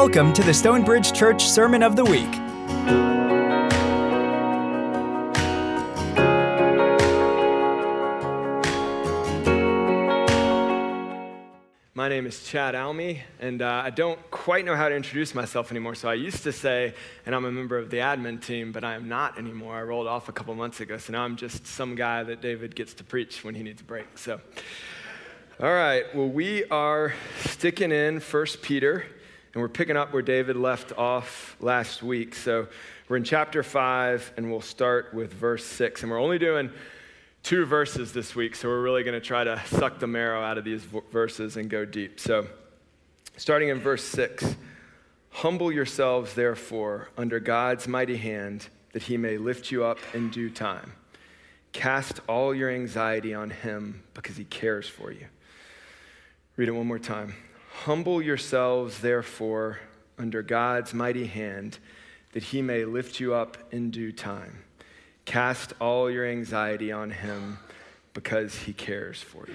Welcome to the Stonebridge Church Sermon of the Week. My name is Chad Almy, and uh, I don't quite know how to introduce myself anymore. So I used to say, and I'm a member of the admin team, but I am not anymore. I rolled off a couple months ago, so now I'm just some guy that David gets to preach when he needs a break. So, all right, well, we are sticking in First Peter. And we're picking up where David left off last week. So we're in chapter 5, and we'll start with verse 6. And we're only doing two verses this week, so we're really going to try to suck the marrow out of these verses and go deep. So, starting in verse 6 Humble yourselves, therefore, under God's mighty hand, that he may lift you up in due time. Cast all your anxiety on him because he cares for you. Read it one more time. Humble yourselves, therefore, under God's mighty hand, that he may lift you up in due time. Cast all your anxiety on him because he cares for you.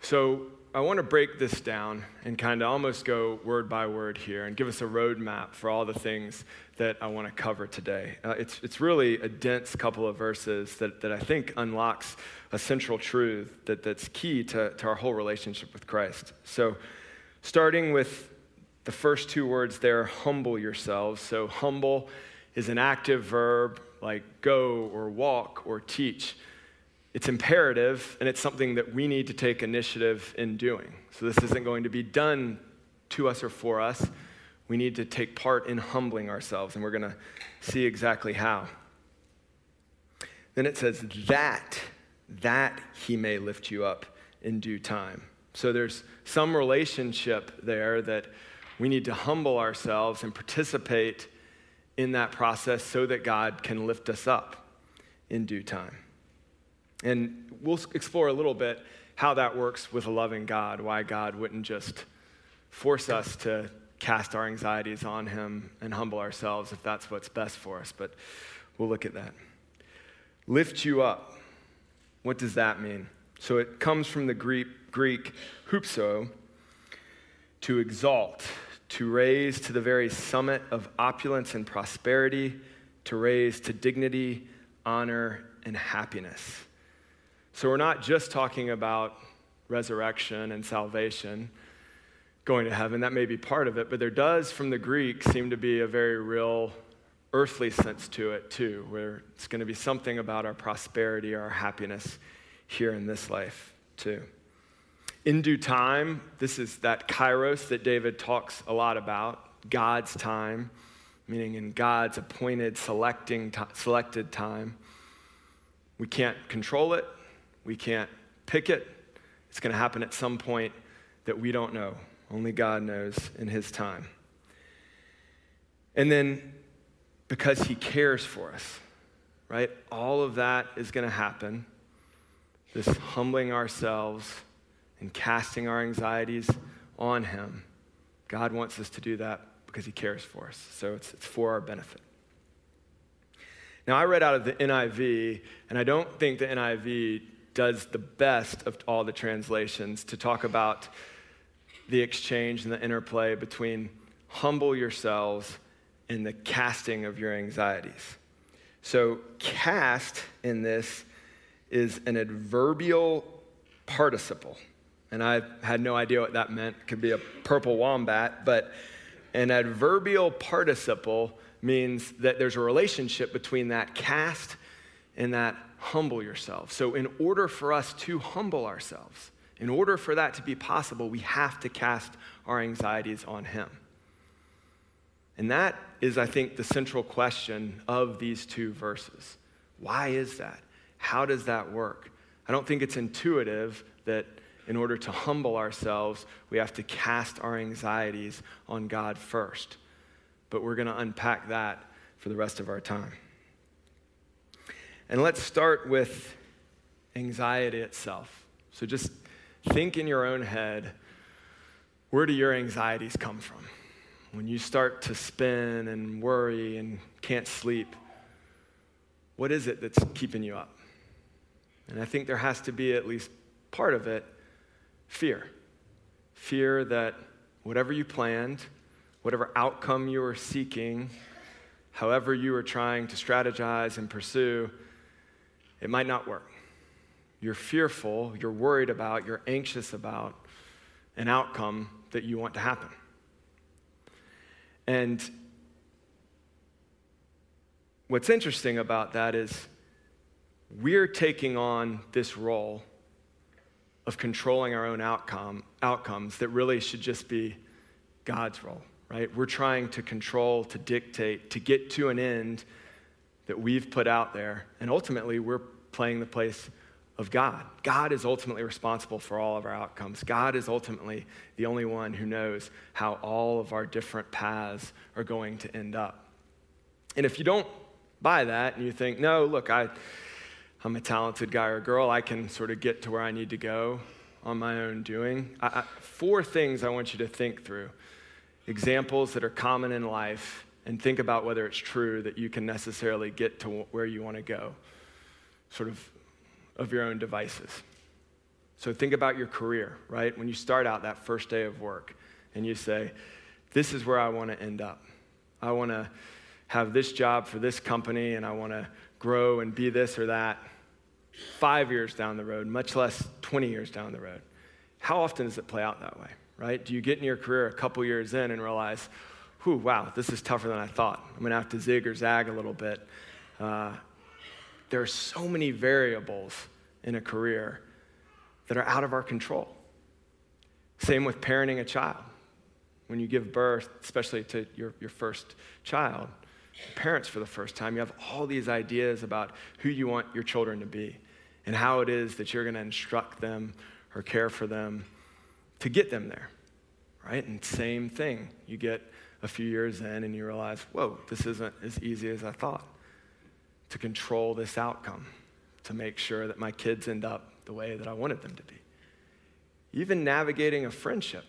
So, I want to break this down and kind of almost go word by word here and give us a roadmap for all the things that I want to cover today. Uh, it's, it's really a dense couple of verses that, that I think unlocks a central truth that, that's key to, to our whole relationship with Christ. So, starting with the first two words there, humble yourselves. So, humble is an active verb like go or walk or teach. It's imperative, and it's something that we need to take initiative in doing. So, this isn't going to be done to us or for us. We need to take part in humbling ourselves, and we're going to see exactly how. Then it says, that that he may lift you up in due time. So there's some relationship there that we need to humble ourselves and participate in that process so that God can lift us up in due time. And we'll explore a little bit how that works with a loving God, why God wouldn't just force us to cast our anxieties on Him and humble ourselves if that's what's best for us. But we'll look at that. Lift you up. What does that mean? So it comes from the Greek, Greek hupso, to exalt, to raise to the very summit of opulence and prosperity, to raise to dignity, honor, and happiness. So we're not just talking about resurrection and salvation, going to heaven. That may be part of it, but there does, from the Greek, seem to be a very real earthly sense to it too, where it's going to be something about our prosperity, our happiness here in this life too. In due time, this is that kairos that David talks a lot about, God's time, meaning in God's appointed, selecting, t- selected time. We can't control it, we can't pick it. It's going to happen at some point that we don't know. Only God knows in His time. And then because He cares for us, right? All of that is going to happen. This humbling ourselves and casting our anxieties on Him. God wants us to do that because He cares for us. So it's, it's for our benefit. Now, I read out of the NIV, and I don't think the NIV does the best of all the translations to talk about the exchange and the interplay between humble yourselves and the casting of your anxieties. So, cast in this is an adverbial participle. And I had no idea what that meant. It could be a purple wombat, but an adverbial participle means that there's a relationship between that cast and that humble yourself. So, in order for us to humble ourselves, in order for that to be possible, we have to cast our anxieties on Him. And that is, I think, the central question of these two verses. Why is that? How does that work? I don't think it's intuitive that in order to humble ourselves, we have to cast our anxieties on God first. But we're going to unpack that for the rest of our time. And let's start with anxiety itself. So just think in your own head where do your anxieties come from? When you start to spin and worry and can't sleep, what is it that's keeping you up? And I think there has to be at least part of it fear. Fear that whatever you planned, whatever outcome you are seeking, however you are trying to strategize and pursue, it might not work. You're fearful, you're worried about, you're anxious about an outcome that you want to happen. And what's interesting about that is we're taking on this role of controlling our own outcome, outcomes that really should just be God's role, right? We're trying to control, to dictate, to get to an end that we've put out there. And ultimately, we're playing the place of God. God is ultimately responsible for all of our outcomes. God is ultimately the only one who knows how all of our different paths are going to end up. And if you don't buy that and you think, no, look, I, I'm a talented guy or girl, I can sort of get to where I need to go on my own doing, I, I, four things I want you to think through. Examples that are common in life, and think about whether it's true that you can necessarily get to where you want to go. Sort of of your own devices. So think about your career, right? When you start out that first day of work and you say, This is where I want to end up. I want to have this job for this company and I want to grow and be this or that five years down the road, much less 20 years down the road. How often does it play out that way, right? Do you get in your career a couple years in and realize, whew, wow, this is tougher than I thought. I'm going to have to zig or zag a little bit. Uh, there are so many variables in a career that are out of our control. Same with parenting a child. When you give birth, especially to your, your first child, parents for the first time, you have all these ideas about who you want your children to be and how it is that you're going to instruct them or care for them to get them there, right? And same thing. You get a few years in and you realize, whoa, this isn't as easy as I thought to control this outcome, to make sure that my kids end up the way that I wanted them to be. Even navigating a friendship,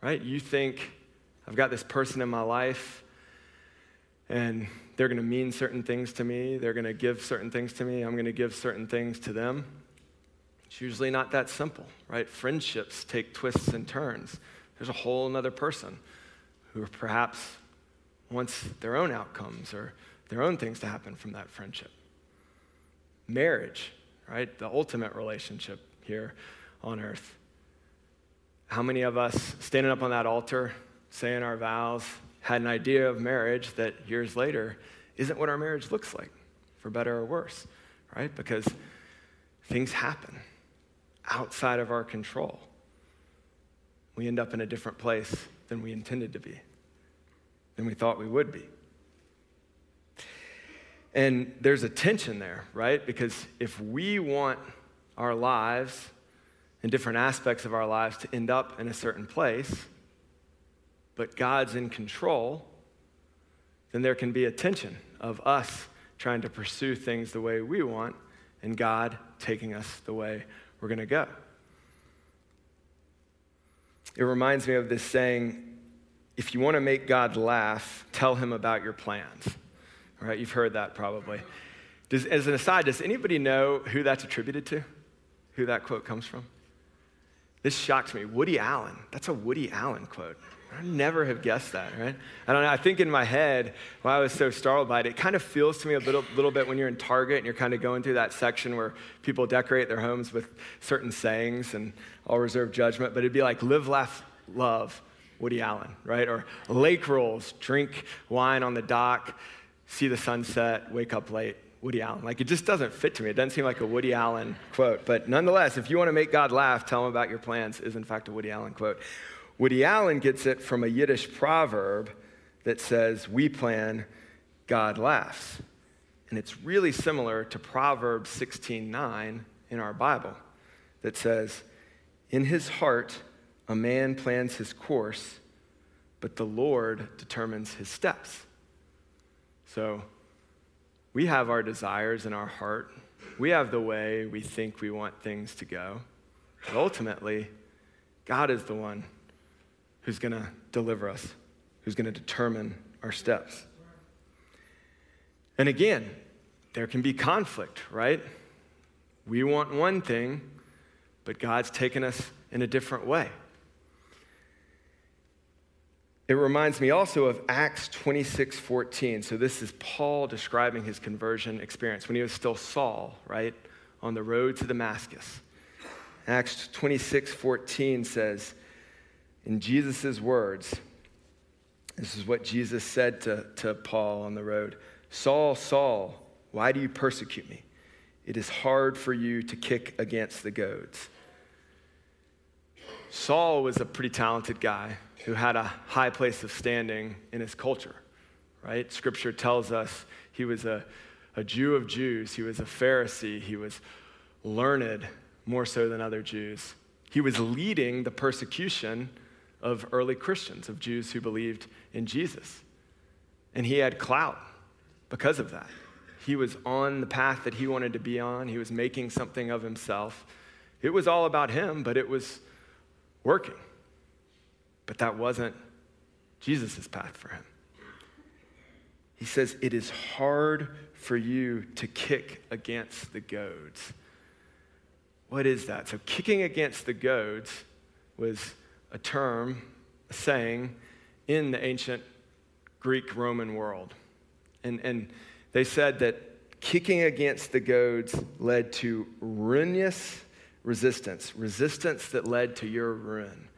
right? You think, I've got this person in my life, and they're going to mean certain things to me, they're going to give certain things to me, I'm going to give certain things to them. It's usually not that simple, right? Friendships take twists and turns. There's a whole other person who perhaps wants their own outcomes or their own things to happen from that friendship. Marriage, right? The ultimate relationship here on earth. How many of us standing up on that altar, saying our vows, had an idea of marriage that years later isn't what our marriage looks like, for better or worse, right? Because things happen outside of our control. We end up in a different place than we intended to be, than we thought we would be. And there's a tension there, right? Because if we want our lives and different aspects of our lives to end up in a certain place, but God's in control, then there can be a tension of us trying to pursue things the way we want and God taking us the way we're going to go. It reminds me of this saying if you want to make God laugh, tell him about your plans. All right, you've heard that probably. Does, as an aside, does anybody know who that's attributed to? Who that quote comes from? This shocked me. Woody Allen. That's a Woody Allen quote. I never have guessed that, right? I don't know. I think in my head, why I was so startled by it, it kind of feels to me a little, little bit when you're in Target and you're kind of going through that section where people decorate their homes with certain sayings, and I'll reserve judgment, but it'd be like live, laugh, love, Woody Allen, right? Or lake rolls, drink wine on the dock, see the sunset, wake up late. Woody Allen. Like, it just doesn't fit to me. It doesn't seem like a Woody Allen quote. But nonetheless, if you want to make God laugh, tell him about your plans, is in fact a Woody Allen quote. Woody Allen gets it from a Yiddish proverb that says, We plan, God laughs. And it's really similar to Proverbs 16:9 in our Bible that says, In his heart a man plans his course, but the Lord determines his steps. So we have our desires in our heart. We have the way we think we want things to go. But ultimately, God is the one who's going to deliver us, who's going to determine our steps. And again, there can be conflict, right? We want one thing, but God's taken us in a different way. It reminds me also of Acts 26 14. So, this is Paul describing his conversion experience when he was still Saul, right? On the road to Damascus. Acts 26 14 says, in Jesus' words, this is what Jesus said to, to Paul on the road Saul, Saul, why do you persecute me? It is hard for you to kick against the goads. Saul was a pretty talented guy who had a high place of standing in his culture, right? Scripture tells us he was a, a Jew of Jews, he was a Pharisee, he was learned more so than other Jews. He was leading the persecution of early Christians, of Jews who believed in Jesus. And he had clout because of that. He was on the path that he wanted to be on, he was making something of himself. It was all about him, but it was working. But that wasn't Jesus' path for him. He says, It is hard for you to kick against the goads. What is that? So, kicking against the goads was a term, a saying in the ancient Greek Roman world. And, and they said that kicking against the goads led to ruinous resistance, resistance that led to your ruin.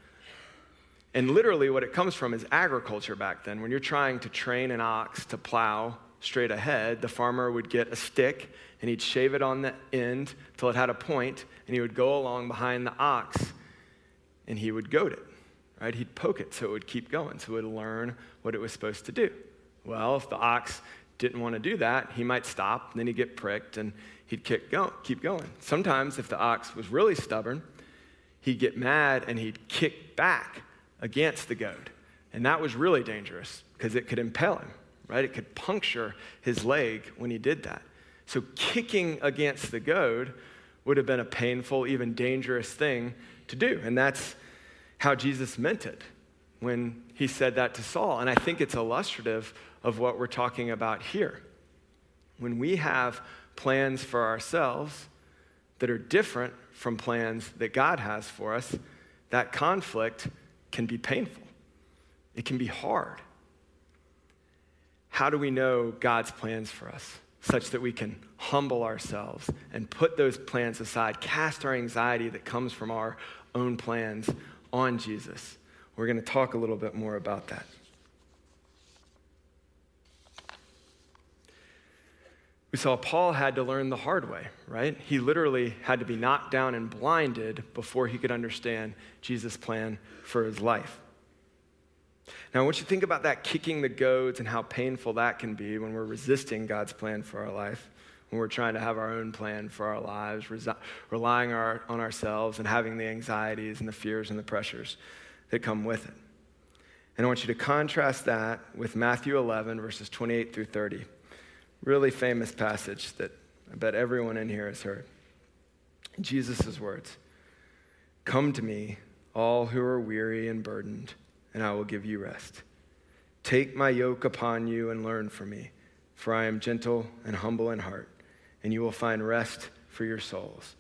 And literally, what it comes from is agriculture back then. When you're trying to train an ox to plow straight ahead, the farmer would get a stick and he'd shave it on the end till it had a point, and he would go along behind the ox and he would goad it, right? He'd poke it so it would keep going, so it would learn what it was supposed to do. Well, if the ox didn't want to do that, he might stop, and then he'd get pricked, and he'd go- keep going. Sometimes, if the ox was really stubborn, he'd get mad and he'd kick back against the goad. And that was really dangerous because it could impale him, right? It could puncture his leg when he did that. So, kicking against the goad would have been a painful, even dangerous thing to do. And that's how Jesus meant it when he said that to Saul. And I think it's illustrative of what we're talking about here. When we have plans for ourselves that are different from plans that God has for us, that conflict can be painful. It can be hard. How do we know God's plans for us? such that we can humble ourselves and put those plans aside, cast our anxiety that comes from our own plans on Jesus. We're going to talk a little bit more about that. We saw Paul had to learn the hard way, right? He literally had to be knocked down and blinded before he could understand Jesus' plan for his life. Now, I want you to think about that kicking the goads and how painful that can be when we're resisting God's plan for our life, when we're trying to have our own plan for our lives, resi- relying our, on ourselves and having the anxieties and the fears and the pressures that come with it. And I want you to contrast that with Matthew 11, verses 28 through 30. Really famous passage that I bet everyone in here has heard. Jesus' words Come to me, all who are weary and burdened and I will give you rest. Take my yoke upon you and learn from me, for I am gentle and humble in heart, and you will find rest for your souls.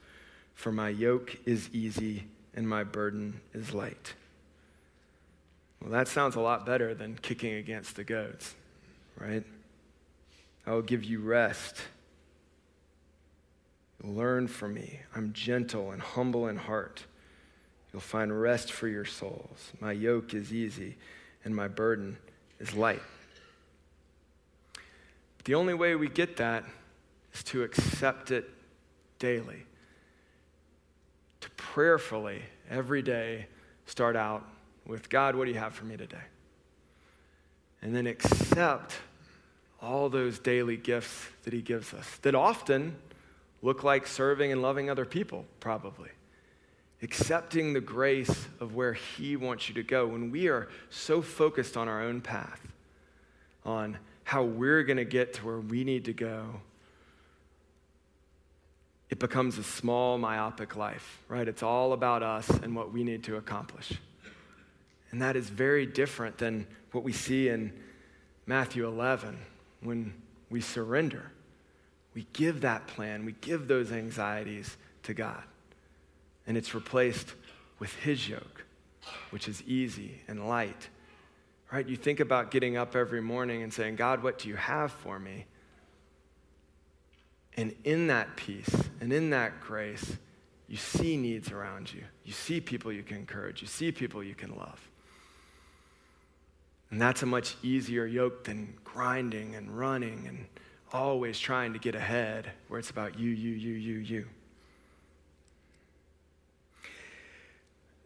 For my yoke is easy and my burden is light. Well, that sounds a lot better than kicking against the goads, right? I will give you rest. Learn from me. I'm gentle and humble in heart You'll find rest for your souls. My yoke is easy and my burden is light. The only way we get that is to accept it daily. To prayerfully, every day, start out with God, what do you have for me today? And then accept all those daily gifts that He gives us that often look like serving and loving other people, probably accepting the grace of where He wants you to go, when we are so focused on our own path, on how we're going to get to where we need to go, it becomes a small, myopic life, right? It's all about us and what we need to accomplish. And that is very different than what we see in Matthew 11 when we surrender. We give that plan, we give those anxieties to God and it's replaced with his yoke, which is easy and light. right? You think about getting up every morning and saying, God, what do you have for me? And in that peace and in that grace, you see needs around you. You see people you can encourage. You see people you can love. And that's a much easier yoke than grinding and running and always trying to get ahead, where it's about you, you, you, you, you.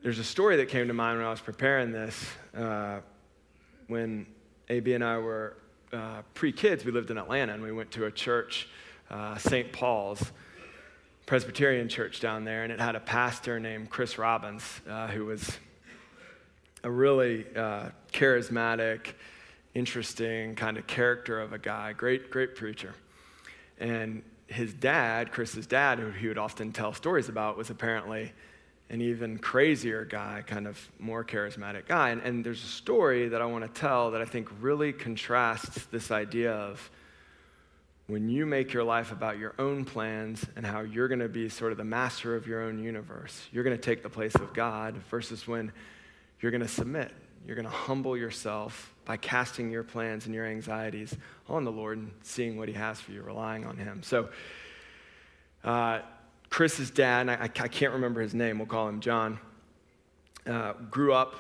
There's a story that came to mind when I was preparing this. Uh, when AB and I were uh, pre kids, we lived in Atlanta and we went to a church, uh, St. Paul's Presbyterian church down there, and it had a pastor named Chris Robbins uh, who was a really uh, charismatic, interesting kind of character of a guy, great, great preacher. And his dad, Chris's dad, who he would often tell stories about, was apparently an even crazier guy, kind of more charismatic guy. And, and there's a story that I want to tell that I think really contrasts this idea of when you make your life about your own plans and how you're going to be sort of the master of your own universe, you're going to take the place of God, versus when you're going to submit. You're going to humble yourself by casting your plans and your anxieties on the Lord and seeing what He has for you, relying on Him. So, uh, Chris's dad, I, I, can't remember his name, we'll call him John, uh, grew up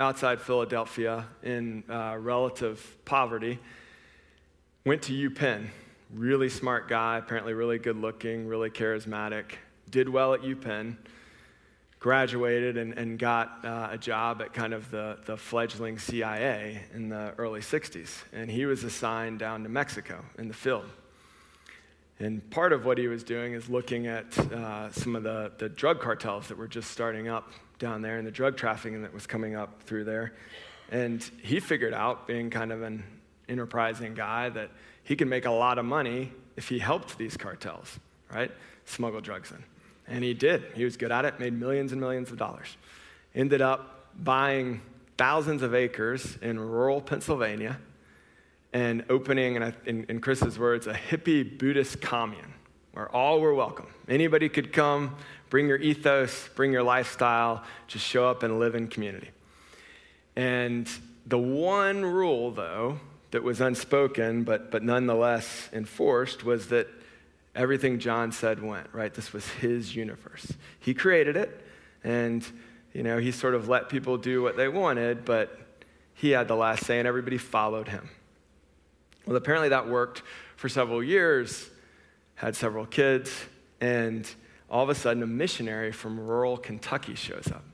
outside Philadelphia in uh, relative poverty, went to UPenn. Really smart guy, apparently really good looking, really charismatic, did well at UPenn graduated and, and got uh, a job at kind of the, the fledgling CIA in the early 60s. And he was assigned down to Mexico in the field. And part of what he was doing is looking at uh, some of the, the drug cartels that were just starting up down there and the drug trafficking that was coming up through there. And he figured out, being kind of an enterprising guy, that he could make a lot of money if he helped these cartels, right? Smuggle drugs in. And he did. He was good at it, made millions and millions of dollars. Ended up buying thousands of acres in rural Pennsylvania and opening, in, in Chris's words, a hippie Buddhist commune where all were welcome. Anybody could come, bring your ethos, bring your lifestyle, just show up and live in community. And the one rule, though, that was unspoken but, but nonetheless enforced was that everything John said went, right? This was his universe. He created it, and, you know, he sort of let people do what they wanted, but he had the last say, and everybody followed him. Well, apparently that worked for several years, had several kids, and all of a sudden a missionary from rural Kentucky shows up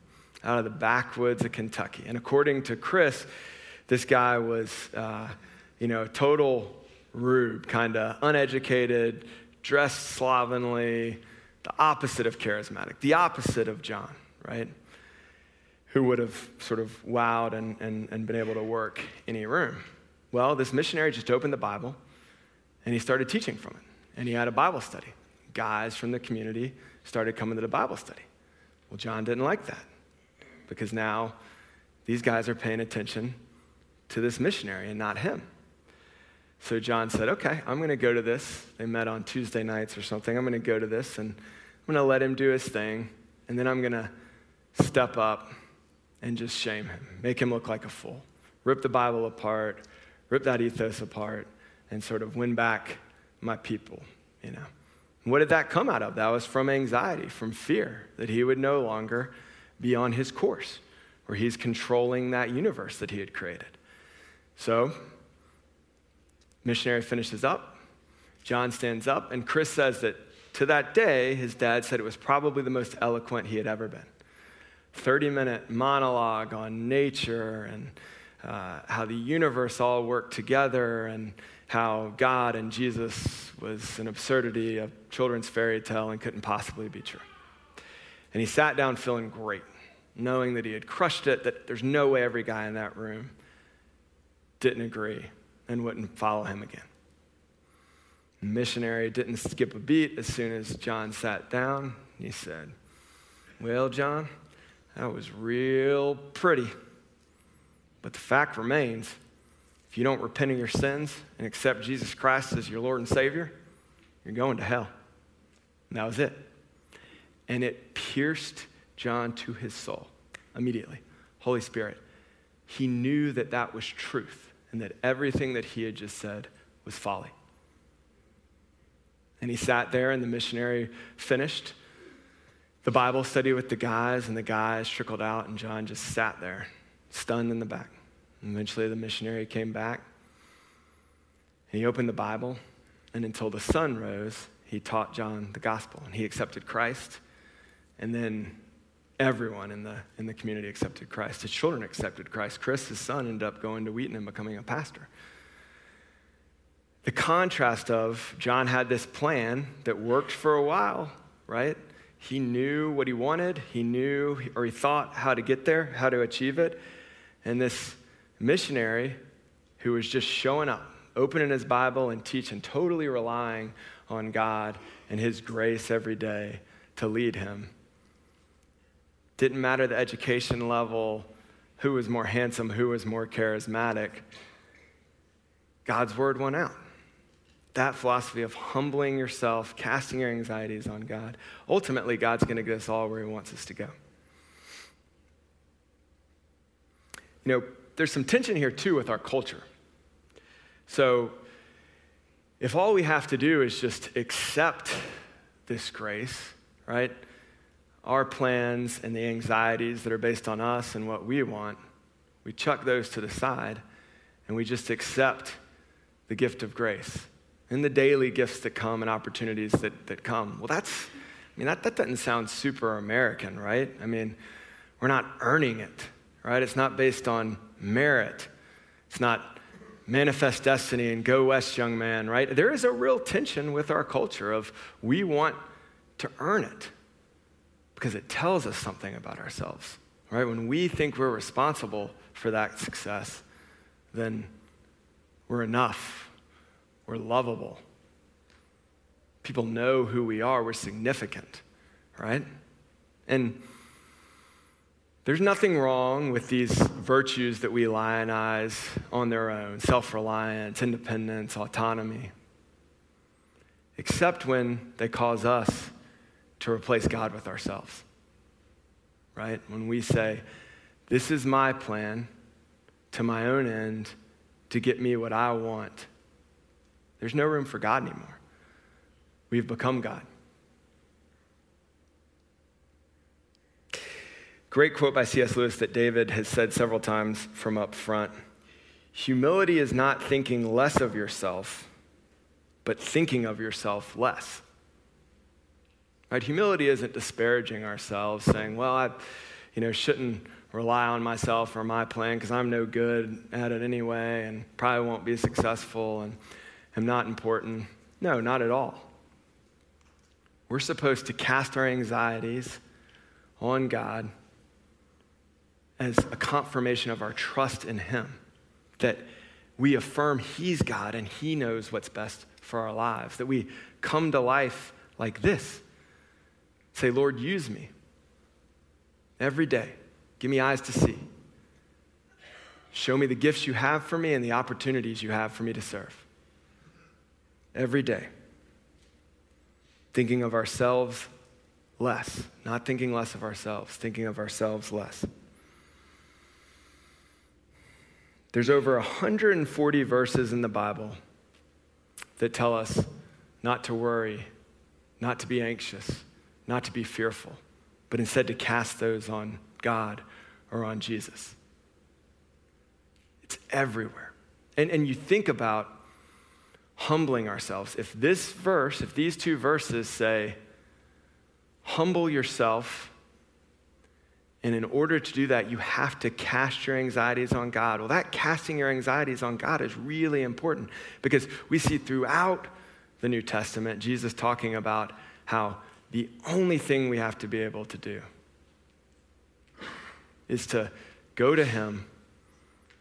out of the backwoods of Kentucky. And according to Chris, this guy was, uh, you know, total rube, kind of uneducated, dressed slovenly, the opposite of charismatic, the opposite of John, right? Who would have sort of wowed and, and, and been able to work any room. Well, this missionary just opened the Bible and he started teaching from it. And he had a Bible study. Guys from the community started coming to the Bible study. Well, John didn't like that because now these guys are paying attention to this missionary and not him. So John said, Okay, I'm going to go to this. They met on Tuesday nights or something. I'm going to go to this and I'm going to let him do his thing. And then I'm going to step up and just shame him, make him look like a fool, rip the Bible apart, rip that ethos apart, and sort of win back my people, you know. what did that come out of? That was from anxiety, from fear that he would no longer be on his course, where he's controlling that universe that he had created. So Missionary finishes up. John stands up, and Chris says that to that day, his dad said it was probably the most eloquent he had ever been. 30 minute monologue on nature and uh, how the universe all worked together and how God and Jesus was an absurdity, a children's fairy tale, and couldn't possibly be true. And he sat down feeling great, knowing that he had crushed it, that there's no way every guy in that room didn't agree and wouldn't follow him again. The missionary didn't skip a beat as soon as John sat down. He said, Well, John, that was real pretty. But the fact remains if you don't repent of your sins and accept Jesus Christ as your Lord and Savior, you're going to hell. And that was it. And it pierced John to his soul immediately. Holy Spirit, he knew that that was truth and that everything that he had just said was folly. And he sat there, and the missionary finished the Bible study with the guys, and the guys trickled out, and John just sat there, stunned in the back. And eventually, the missionary came back, and he opened the Bible, and until the sun rose, he taught John the gospel, and he accepted Christ. And then everyone in the, in the community accepted Christ. His children accepted Christ. Chris, his son, ended up going to Wheaton and becoming a pastor. The contrast of John had this plan that worked for a while, right? He knew what he wanted, he knew or he thought how to get there, how to achieve it. And this missionary who was just showing up, opening his Bible and teaching, totally relying on God and his grace every day to lead him. Didn't matter the education level, who was more handsome, who was more charismatic. God's word went out that philosophy of humbling yourself, casting your anxieties on God, ultimately, God's going to get us all where He wants us to go. You know, there's some tension here too with our culture. So, if all we have to do is just accept this grace, right? Our plans and the anxieties that are based on us and what we want, we chuck those to the side and we just accept the gift of grace and the daily gifts that come and opportunities that, that come. Well, that's, I mean, that, that doesn't sound super American, right? I mean, we're not earning it, right? It's not based on merit. It's not manifest destiny and go west, young man, right? There is a real tension with our culture of we want to earn it because it tells us something about ourselves, right? When we think we're responsible for that success, then we're enough we're lovable. People know who we are. We're significant, right? And there's nothing wrong with these virtues that we lionize on their own self reliance, independence, autonomy, except when they cause us to replace God with ourselves. Right? When we say, This is my plan to my own end to get me what I want there's no room for God anymore. We've become God. Great quote by C.S. Lewis that David has said several times from up front. Humility is not thinking less of yourself, but thinking of yourself less. Right? Humility isn't disparaging ourselves, saying, well, I you know, shouldn't rely on myself or my plan because I'm no good at it anyway and probably won't be successful. And am not important. No, not at all. We're supposed to cast our anxieties on God as a confirmation of our trust in Him, that we affirm He's God and He knows what's best for our lives, that we come to life like this. Say, Lord, use me every day. Give me eyes to see. Show me the gifts you have for me and the opportunities you have for me to serve every day, thinking of ourselves less, not thinking less of ourselves, thinking of ourselves less. There's over 140 verses in the Bible that tell us not to worry, not to be anxious, not to be fearful, but instead to cast those on God or on Jesus. It's everywhere. And, and you think about humbling ourselves. If this verse, if these two verses say, humble yourself, and in order to do that, you have to cast your anxieties on God. Well, that casting your anxieties on God is really important because we see throughout the New Testament Jesus talking about how the only thing we have to be able to do is to go to Him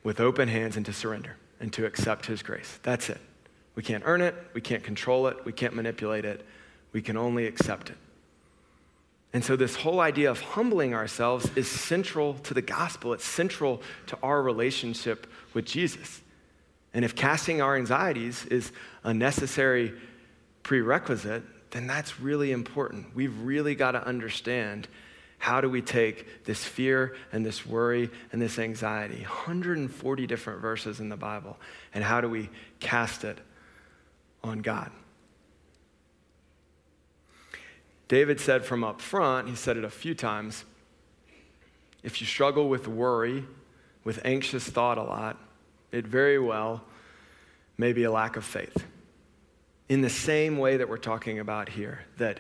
with open hands and to surrender and to accept His grace. That's it. We can't earn it, we can't control it, we can't manipulate it, we can only accept it. And so, this whole idea of humbling ourselves is central to the gospel. It's central to our relationship with Jesus. And if casting our anxieties is a necessary prerequisite, then that's really important. We've really got to understand How do we take this fear and this worry and this anxiety, 140 different verses in the Bible, and how do we cast it on God? David said from up front, he said it a few times if you struggle with worry, with anxious thought a lot, it very well may be a lack of faith. In the same way that we're talking about here, that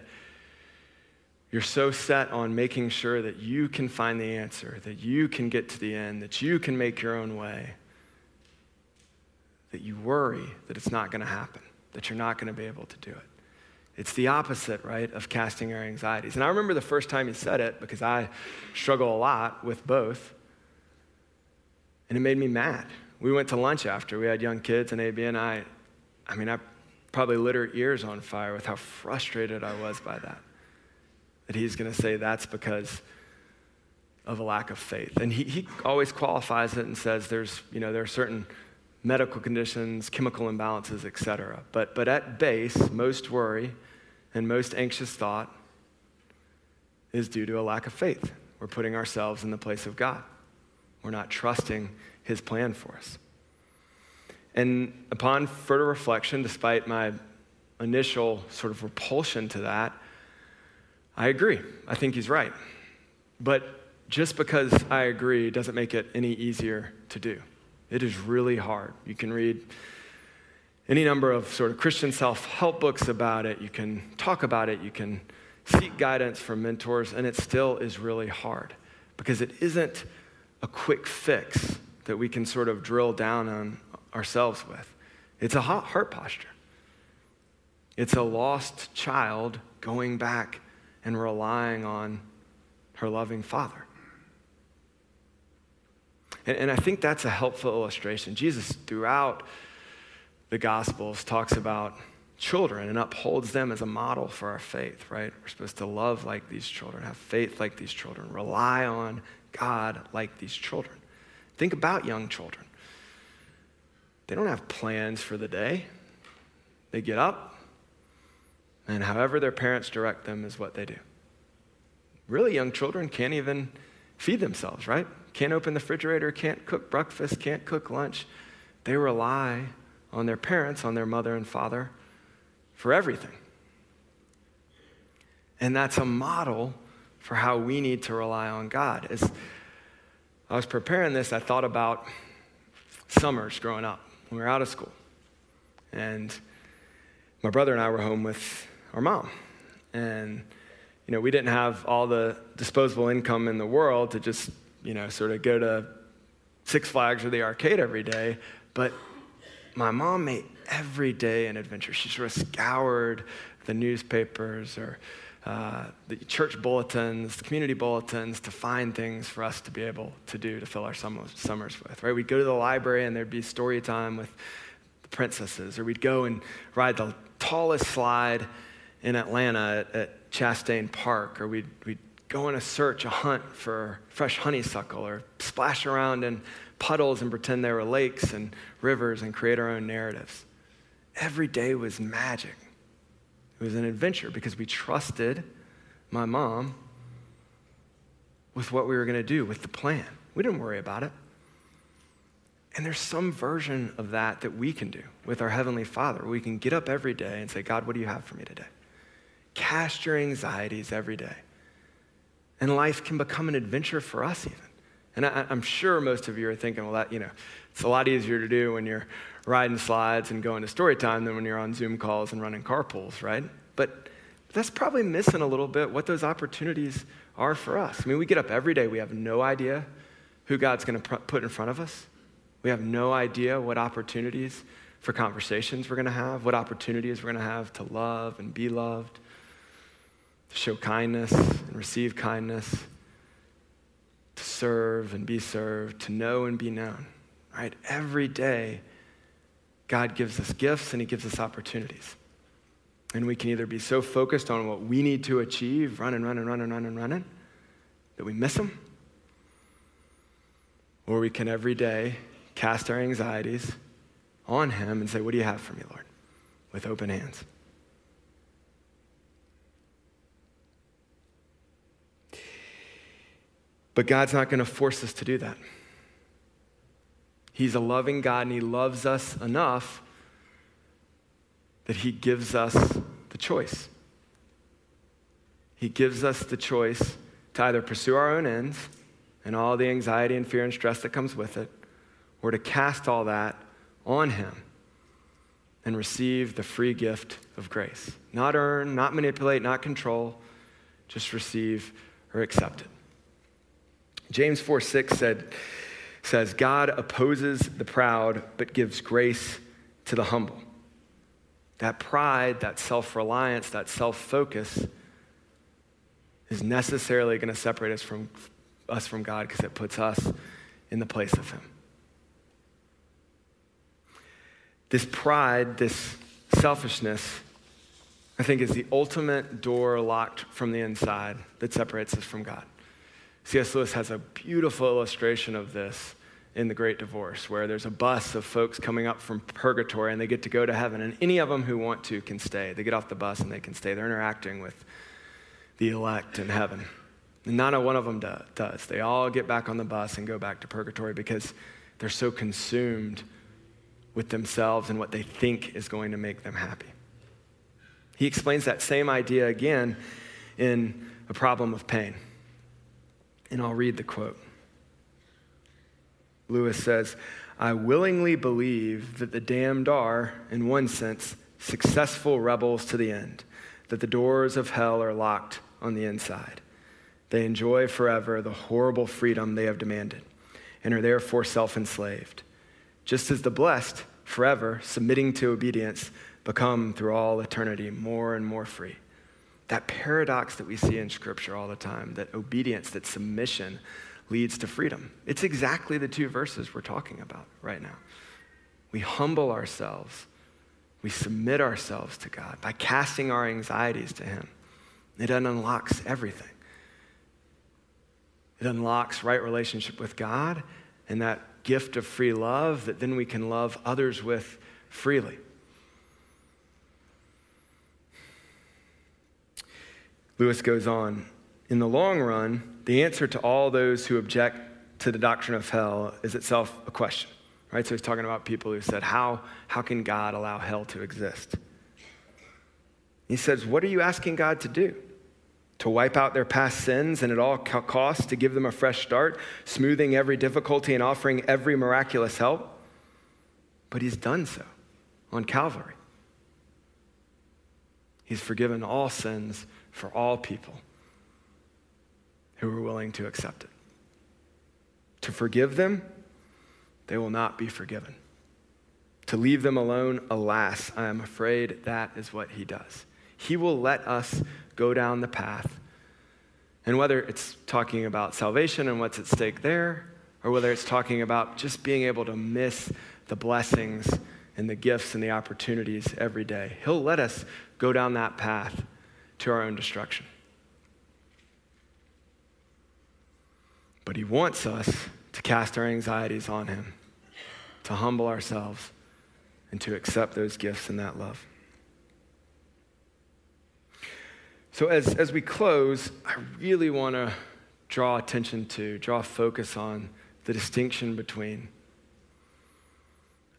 you're so set on making sure that you can find the answer, that you can get to the end, that you can make your own way, that you worry that it's not going to happen, that you're not going to be able to do it. It's the opposite, right, of casting our anxieties. And I remember the first time he said it because I struggle a lot with both. And it made me mad. We went to lunch after. We had young kids, and AB and I, I mean, I probably lit our ears on fire with how frustrated I was by that. That he's going to say that's because of a lack of faith. And he, he always qualifies it and says there's, you know, there are certain medical conditions, chemical imbalances, etc. But, but at base, most worry and most anxious thought is due to a lack of faith. We're putting ourselves in the place of God. We're not trusting his plan for us. And upon further reflection, despite my initial sort of repulsion to that, I agree. I think he's right. But just because I agree doesn't make it any easier to do. It is really hard. You can read any number of sort of Christian self help books about it. You can talk about it. You can seek guidance from mentors, and it still is really hard because it isn't a quick fix that we can sort of drill down on ourselves with. It's a heart posture. It's a lost child going back and relying on her loving father. And, and I think that's a helpful illustration. Jesus, throughout the Gospels, talks about children and upholds them as a model for our faith, right? We're supposed to love like these children, have faith like these children, rely on God like these children. Think about young children. They don't have plans for the day. They get up, and however their parents direct them is what they do. Really, young children can't even feed themselves, right? Can't open the refrigerator, can't cook breakfast, can't cook lunch. They rely on their parents, on their mother and father for everything. And that's a model for how we need to rely on God. As I was preparing this, I thought about summers growing up we were out of school. And my brother and I were home with our mom. And, you know, we didn't have all the disposable income in the world to just you know, sort of go to Six Flags or the arcade every day, but my mom made every day an adventure. She sort of scoured the newspapers or uh, the church bulletins, the community bulletins to find things for us to be able to do to fill our summers with, right? We'd go to the library and there'd be story time with the princesses, or we'd go and ride the tallest slide in Atlanta at, at Chastain Park, or we'd, we'd go on a search, a hunt for fresh honeysuckle, or splash around in puddles and pretend there were lakes and rivers and create our own narratives. Every day was magic. It was an adventure because we trusted my mom with what we were going to do, with the plan. We didn't worry about it. And there's some version of that that we can do with our Heavenly Father. We can get up every day and say, God, what do you have for me today? Cast your anxieties every day and life can become an adventure for us, even. And I, am sure most of you are thinking, well, that, you know, it's a lot easier to do when you're riding slides and going to story time than when you're on Zoom calls and running carpools, right? But that's probably missing a little bit what those opportunities are for us. I mean, we get up every day, we have no idea who God's going to put in front of us. We have no idea what opportunities for conversations we're going to have, what opportunities we're going to have to love and be loved to show kindness and receive kindness, to serve and be served, to know and be known, right? Every day, God gives us gifts and He gives us opportunities. And we can either be so focused on what we need to achieve, run and run and run and run and running, that we miss them, or we can every day cast our anxieties on Him and say, What do you have for me, Lord? with open hands. But God's not going to force us to do that. He's a loving God and He loves us enough that He gives us the choice. He gives us the choice to either pursue our own ends and all the anxiety and fear and stress that comes with it, or to cast all that on Him and receive the free gift of grace. Not earn, not manipulate, not control, just receive or accept it. James 4 6 said, says, God opposes the proud, but gives grace to the humble. That pride, that self reliance, that self focus is necessarily going to separate us from, us from God because it puts us in the place of Him. This pride, this selfishness, I think is the ultimate door locked from the inside that separates us from God. C.S. Lewis has a beautiful illustration of this in The Great Divorce, where there's a bus of folks coming up from purgatory and they get to go to heaven, and any of them who want to can stay. They get off the bus and they can stay. They're interacting with the elect in heaven. And not a one of them do, does. They all get back on the bus and go back to purgatory because they're so consumed with themselves and what they think is going to make them happy. He explains that same idea again in A Problem of Pain. And I'll read the quote. Lewis says, I willingly believe that the damned are, in one sense, successful rebels to the end, that the doors of hell are locked on the inside. They enjoy forever the horrible freedom they have demanded and are therefore self enslaved. Just as the blessed, forever, submitting to obedience, become through all eternity more and more free. That paradox that we see in Scripture all the time, that obedience, that submission leads to freedom. It's exactly the two verses we're talking about right now. We humble ourselves, we submit ourselves to God by casting our anxieties to Him. It unlocks everything. It unlocks right relationship with God and that gift of free love that then we can love others with freely. Lewis goes on In the long run, the answer to all those who object to the doctrine of hell is itself a question. Right? So he's talking about people who said, How, how can God allow hell to exist? He says, What are you asking God to do? To wipe out their past sins and at all costs to give them a fresh start, smoothing every difficulty and offering every miraculous help? But he's done so on Calvary. He's forgiven all sins for all people who are willing to accept it. To forgive them, they will not be forgiven. To leave them alone, alas, I am afraid that is what he does. He will let us go down the path. And whether it's talking about salvation and what's at stake there, or whether it's talking about just being able to miss the blessings and the gifts and the opportunities every day, He'll let us go down that path to our own destruction. But He wants us to cast our anxieties on Him, to humble ourselves, and to accept those gifts and that love. So, as, as we close, I really want to draw attention to, draw focus on the distinction between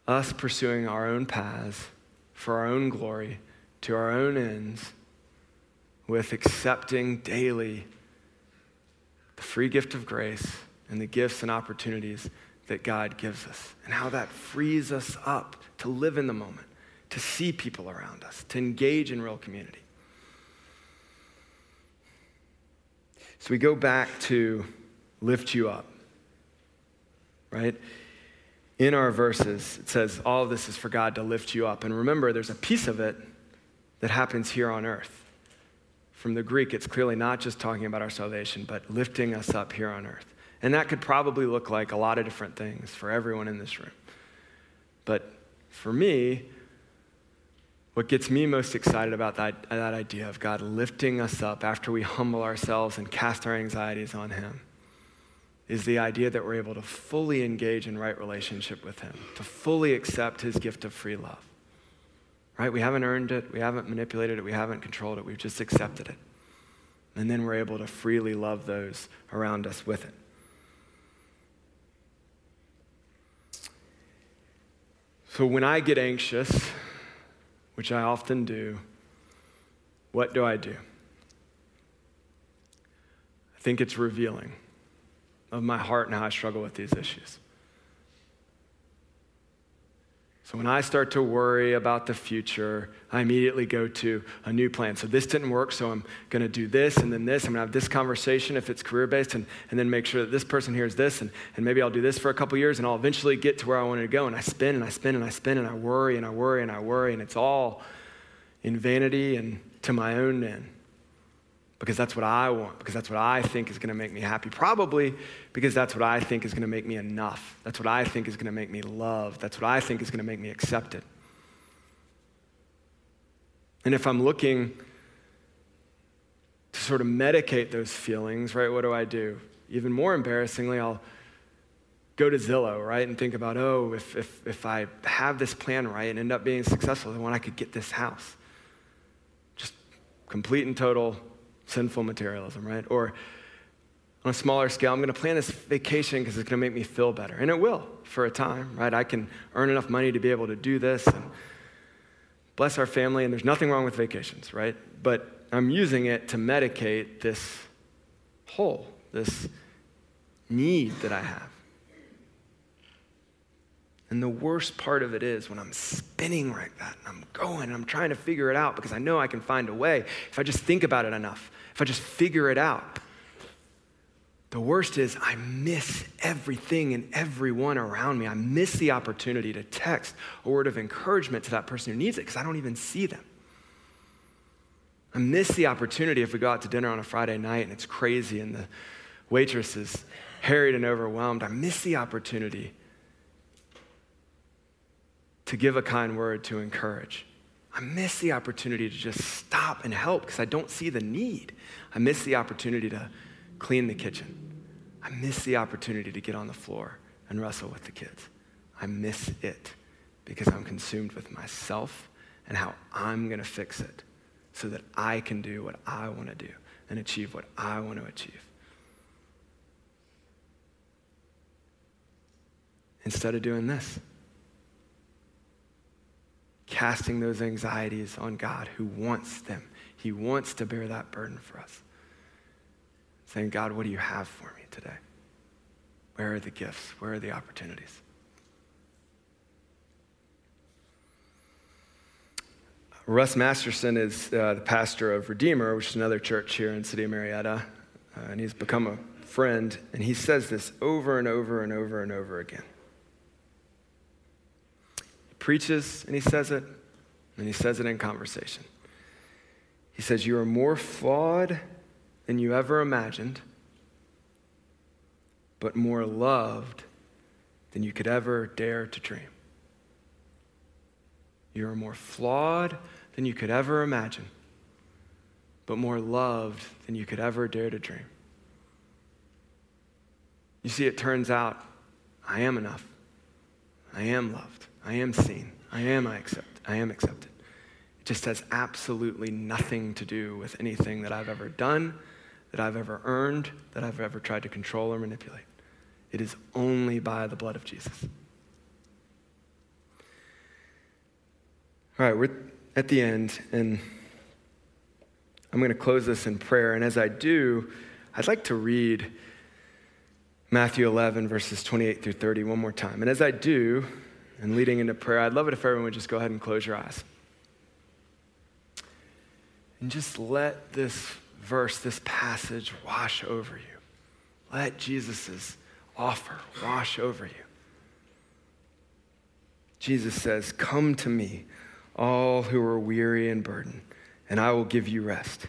us pursuing our own paths for our own glory, to our own ends, with accepting daily the free gift of grace and the gifts and opportunities that God gives us, and how that frees us up to live in the moment, to see people around us, to engage in real community. So we go back to lift you up, right? In our verses, it says, all of this is for God to lift you up. And remember, there's a piece of it that happens here on earth. From the Greek, it's clearly not just talking about our salvation, but lifting us up here on earth. And that could probably look like a lot of different things for everyone in this room. But for me, what gets me most excited about that, that idea of God lifting us up after we humble ourselves and cast our anxieties on Him is the idea that we're able to fully engage in right relationship with Him, to fully accept His gift of free love right? We haven't earned it, we haven't manipulated it, we haven't controlled it, we've just accepted it. And then we're able to freely love those around us with it. So when I get anxious, which I often do, what do I do? I think it's revealing of my heart and how I struggle with these issues. So when I start to worry about the future, I immediately go to a new plan. So this didn't work, so I'm going to do this and then this. I'm going to have this conversation if it's career based, and, and then make sure that this person hears this, and, and maybe I'll do this for a couple years, and I'll eventually get to where I wanted to go. And I spin and I spin and I spin and I worry and I worry and I worry, and it's all in vanity and to my own end because that's what I want, because that's what I think is going to make me happy. Probably because that's what I think is going to make me enough. That's what I think is going to make me loved. That's what I think is going to make me accepted. And if I'm looking to sort of medicate those feelings, right, what do I do? Even more embarrassingly, I'll go to Zillow, right, and think about, oh, if, if, if I have this plan right and end up being successful, then when I could get this house. Just complete and total sinful materialism, right? Or on a smaller scale, I'm going to plan this vacation because it's going to make me feel better. And it will for a time, right? I can earn enough money to be able to do this and bless our family, and there's nothing wrong with vacations, right? But I'm using it to medicate this hole, this need that I have. And the worst part of it is when I'm spinning like that and I'm going and I'm trying to figure it out because I know I can find a way if I just think about it enough, if I just figure it out. The worst is I miss everything and everyone around me. I miss the opportunity to text a word of encouragement to that person who needs it because I don't even see them. I miss the opportunity if we go out to dinner on a Friday night and it's crazy and the waitress is harried and overwhelmed. I miss the opportunity to give a kind word to encourage. I miss the opportunity to just stop and help because I don't see the need. I miss the opportunity to clean the kitchen. I miss the opportunity to get on the floor and wrestle with the kids. I miss it because I'm consumed with myself and how I'm going to fix it so that I can do what I want to do and achieve what I want to achieve. Instead of doing this casting those anxieties on God who wants them. He wants to bear that burden for us. Saying, God, what do you have for me today? Where are the gifts? Where are the opportunities? Russ Masterson is uh, the pastor of Redeemer, which is another church here in City of Marietta, uh, and he's become a friend, and he says this over and over and over and over again preaches and he says it, and he says it in conversation. He says, You are more flawed than you ever imagined, but more loved than you could ever dare to dream. You are more flawed than you could ever imagine, but more loved than you could ever dare to dream. You see, it turns out I am enough. I am loved. I am seen. I am I accept. I am accepted. It just has absolutely nothing to do with anything that I've ever done, that I've ever earned, that I've ever tried to control or manipulate. It is only by the blood of Jesus. All right, we're at the end, and I'm going to close this in prayer. And as I do, I'd like to read Matthew 11, verses 28 through 30 one more time. And as I do, and leading into prayer, I'd love it if everyone would just go ahead and close your eyes. And just let this verse, this passage wash over you. Let Jesus' offer wash over you. Jesus says, Come to me, all who are weary and burdened, and I will give you rest.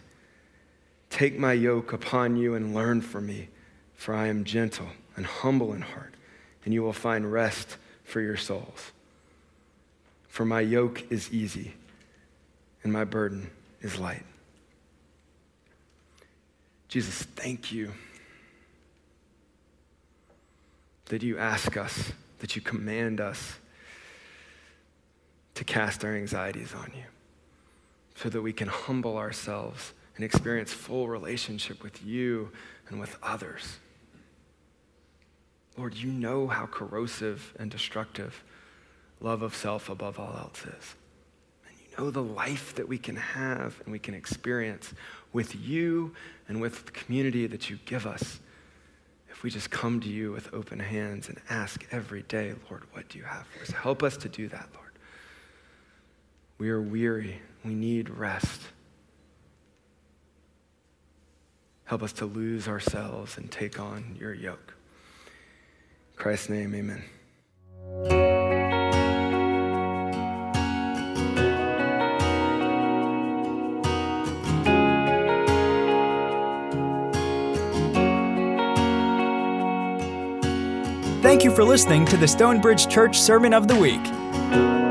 Take my yoke upon you and learn from me, for I am gentle and humble in heart, and you will find rest for your souls. For my yoke is easy and my burden is light. Jesus, thank you that you ask us, that you command us to cast our anxieties on you so that we can humble ourselves and experience full relationship with you and with others. Lord, you know how corrosive and destructive love of self above all else is. And you know the life that we can have and we can experience with you and with the community that you give us if we just come to you with open hands and ask every day, Lord, what do you have for us? Help us to do that, Lord. We are weary. We need rest. Help us to lose ourselves and take on your yoke. Christ's name, amen. Thank you for listening to the Stonebridge Church Sermon of the Week.